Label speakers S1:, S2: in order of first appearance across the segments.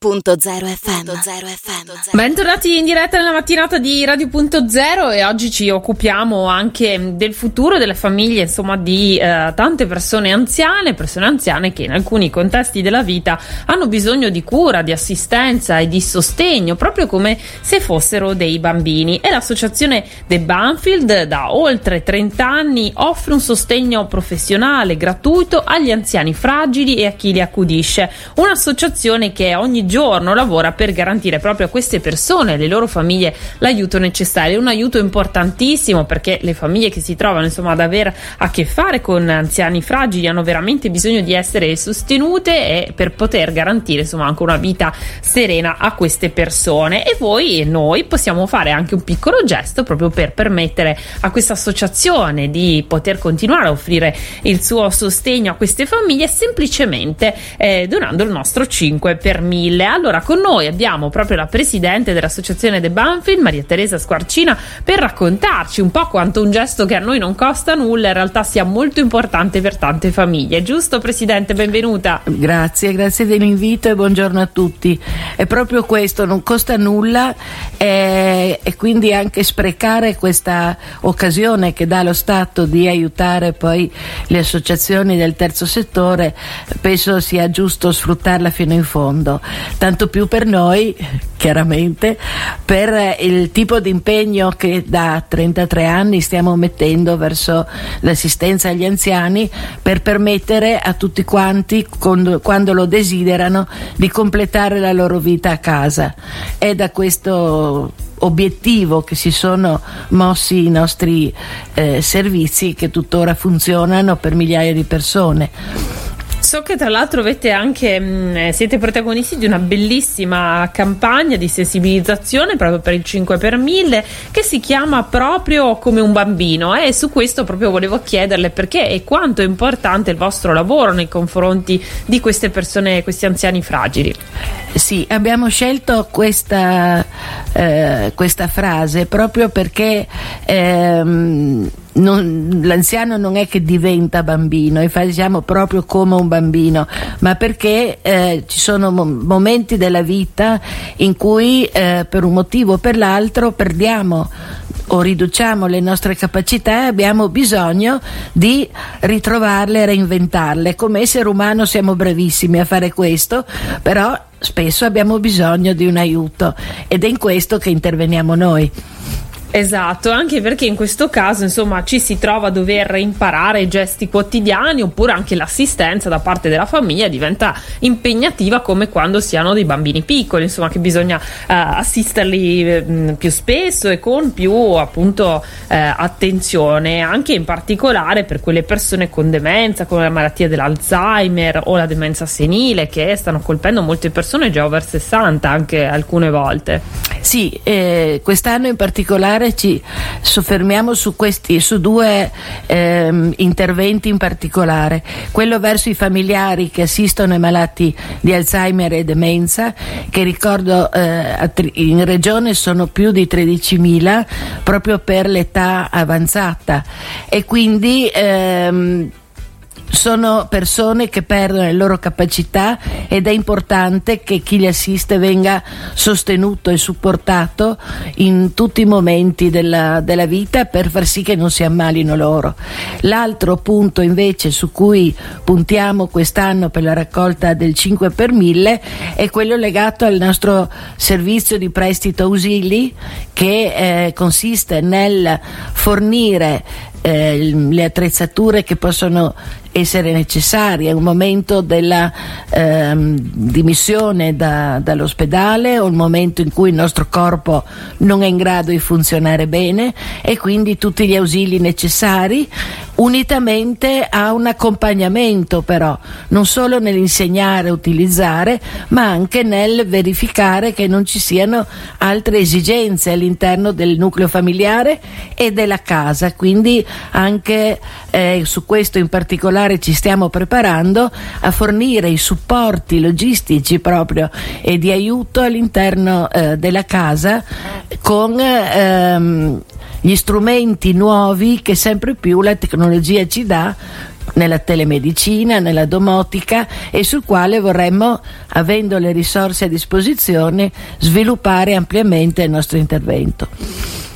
S1: FM. FM.
S2: Bentornati in diretta nella mattinata di Radio.0 e oggi ci occupiamo anche del futuro delle famiglie, insomma di eh, tante persone anziane, persone anziane che in alcuni contesti della vita hanno bisogno di cura, di assistenza e di sostegno, proprio come se fossero dei bambini. E l'associazione The Banfield da oltre 30 anni offre un sostegno professionale gratuito agli anziani fragili e a chi li accudisce. Un'associazione che ogni giorno lavora per garantire proprio a queste persone e alle loro famiglie l'aiuto necessario. Un aiuto importantissimo perché le famiglie che si trovano insomma ad avere a che fare con anziani fragili hanno veramente bisogno di essere sostenute e per poter garantire insomma anche una vita serena a queste persone. E voi e noi possiamo fare anche un piccolo gesto proprio per permettere a questa associazione di poter continuare a offrire il suo sostegno a queste famiglie semplicemente eh, donando il nostro 5 per 1000 mille. Allora, con noi abbiamo proprio la presidente dell'associazione The Banfield, Maria Teresa Squarcina, per raccontarci un po' quanto un gesto che a noi non costa nulla in realtà sia molto importante per tante famiglie. Giusto, presidente? Benvenuta.
S3: Grazie, grazie dell'invito e buongiorno a tutti. È proprio questo, non costa nulla e, e quindi anche sprecare questa occasione che dà lo Stato di aiutare poi le associazioni del terzo settore, penso sia giusto sfruttarla fino in fondo tanto più per noi, chiaramente, per il tipo di impegno che da 33 anni stiamo mettendo verso l'assistenza agli anziani per permettere a tutti quanti, quando lo desiderano, di completare la loro vita a casa. È da questo obiettivo che si sono mossi i nostri eh, servizi che tuttora funzionano per migliaia di persone.
S2: So che tra l'altro anche, mh, mm, eh, siete protagonisti di una bellissima campagna di sensibilizzazione proprio per il 5 per 1000 che si chiama proprio come un bambino eh, e su questo proprio volevo chiederle perché e quanto è importante il vostro lavoro nei confronti di queste persone, questi anziani fragili.
S3: Sì, abbiamo scelto questa, eh, questa frase proprio perché ehm, non, l'anziano non è che diventa bambino e facciamo proprio come un bambino, ma perché eh, ci sono momenti della vita in cui eh, per un motivo o per l'altro perdiamo o riduciamo le nostre capacità e abbiamo bisogno di ritrovarle e reinventarle. Come essere umano siamo bravissimi a fare questo, però spesso abbiamo bisogno di un aiuto ed è in questo che interveniamo noi.
S2: Esatto, anche perché in questo caso insomma ci si trova a dover imparare gesti quotidiani oppure anche l'assistenza da parte della famiglia diventa impegnativa come quando si hanno dei bambini piccoli, insomma che bisogna uh, assisterli mh, mm, più spesso e con più appunto uh, attenzione, anche in particolare per quelle persone con demenza, con la malattia dell'Alzheimer o la demenza senile che stanno colpendo molte persone già over 60 anche alcune volte.
S3: Sì, eh, quest'anno in particolare ci soffermiamo su, questi, su due ehm, interventi in particolare, quello verso i familiari che assistono ai malati di Alzheimer e demenza, che ricordo eh, in regione sono più di 13.000 proprio per l'età avanzata. E quindi ehm, sono persone che perdono le loro capacità ed è importante che chi li assiste venga sostenuto e supportato in tutti i momenti della, della vita per far sì che non si ammalino loro. L'altro punto invece su cui puntiamo quest'anno per la raccolta del 5 per 1000 è quello legato al nostro servizio di prestito ausili che eh, consiste nel fornire eh, le attrezzature che possono essere necessarie, un momento della ehm, dimissione da, dall'ospedale o il momento in cui il nostro corpo non è in grado di funzionare bene e quindi tutti gli ausili necessari unitamente a un accompagnamento però, non solo nell'insegnare a utilizzare, ma anche nel verificare che non ci siano altre esigenze all'interno del nucleo familiare e della casa. Quindi anche eh, su questo in particolare ci stiamo preparando a fornire i supporti logistici proprio e di aiuto all'interno eh, della casa con ehm, gli strumenti nuovi che sempre più la tecnologia ci dà nella telemedicina, nella domotica e sul quale vorremmo, avendo le risorse a disposizione, sviluppare ampiamente il nostro intervento.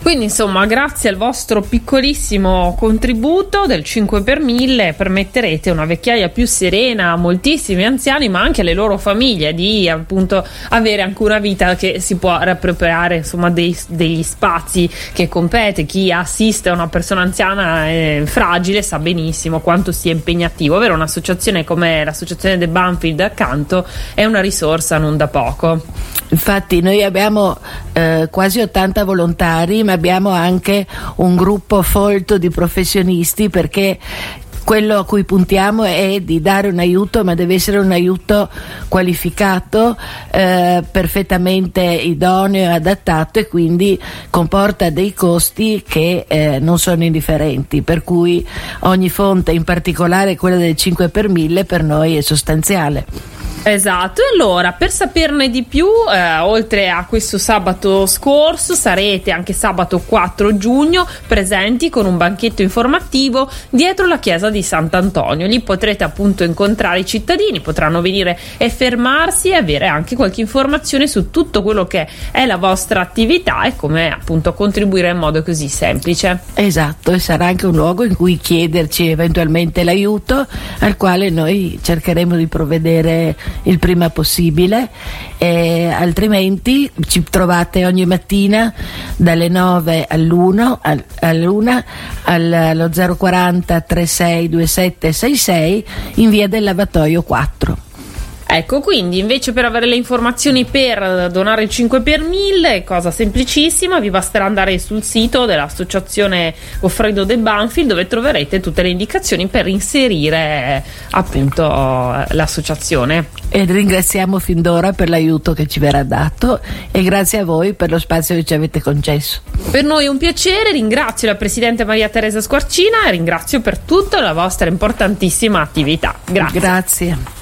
S2: Quindi insomma grazie al vostro piccolissimo contributo del 5 per 1000 permetterete una vecchiaia più serena a moltissimi anziani ma anche alle loro famiglie di appunto avere anche una vita che si può riappropriare insomma dei, degli spazi che compete. Chi assiste a una persona anziana eh, fragile sa benissimo quanto sia impegnativo. Avere un'associazione come l'associazione The Banfield accanto è una risorsa non da poco.
S3: Infatti noi abbiamo eh, quasi 80 volontari ma abbiamo anche un gruppo folto di professionisti perché quello a cui puntiamo è di dare un aiuto, ma deve essere un aiuto qualificato, eh, perfettamente idoneo e adattato e quindi comporta dei costi che eh, non sono indifferenti, per cui ogni fonte, in particolare quella del 5 per 1000, per noi è sostanziale.
S2: Esatto, allora per saperne di più, eh, oltre a questo sabato scorso, sarete anche sabato 4 giugno presenti con un banchetto informativo dietro la chiesa di Sant'Antonio. Lì potrete appunto incontrare i cittadini, potranno venire e fermarsi e avere anche qualche informazione su tutto quello che è la vostra attività e come appunto contribuire in modo così semplice.
S3: Esatto, e sarà anche un luogo in cui chiederci eventualmente l'aiuto al quale noi cercheremo di provvedere il prima possibile, eh, altrimenti ci trovate ogni mattina dalle 9 all'1, all, all'1 allo 040 36 27 66 in via del lavatoio 4.
S2: Ecco, quindi invece per avere le informazioni per donare il 5 per 1000, cosa semplicissima, vi basterà andare sul sito dell'associazione Goffredo De Banfield dove troverete tutte le indicazioni per inserire appunto l'associazione.
S3: E ringraziamo fin d'ora per l'aiuto che ci verrà dato e grazie a voi per lo spazio che ci avete concesso.
S2: Per noi è un piacere, ringrazio la Presidente Maria Teresa Squarcina e ringrazio per tutta la vostra importantissima attività. Grazie.
S3: Grazie.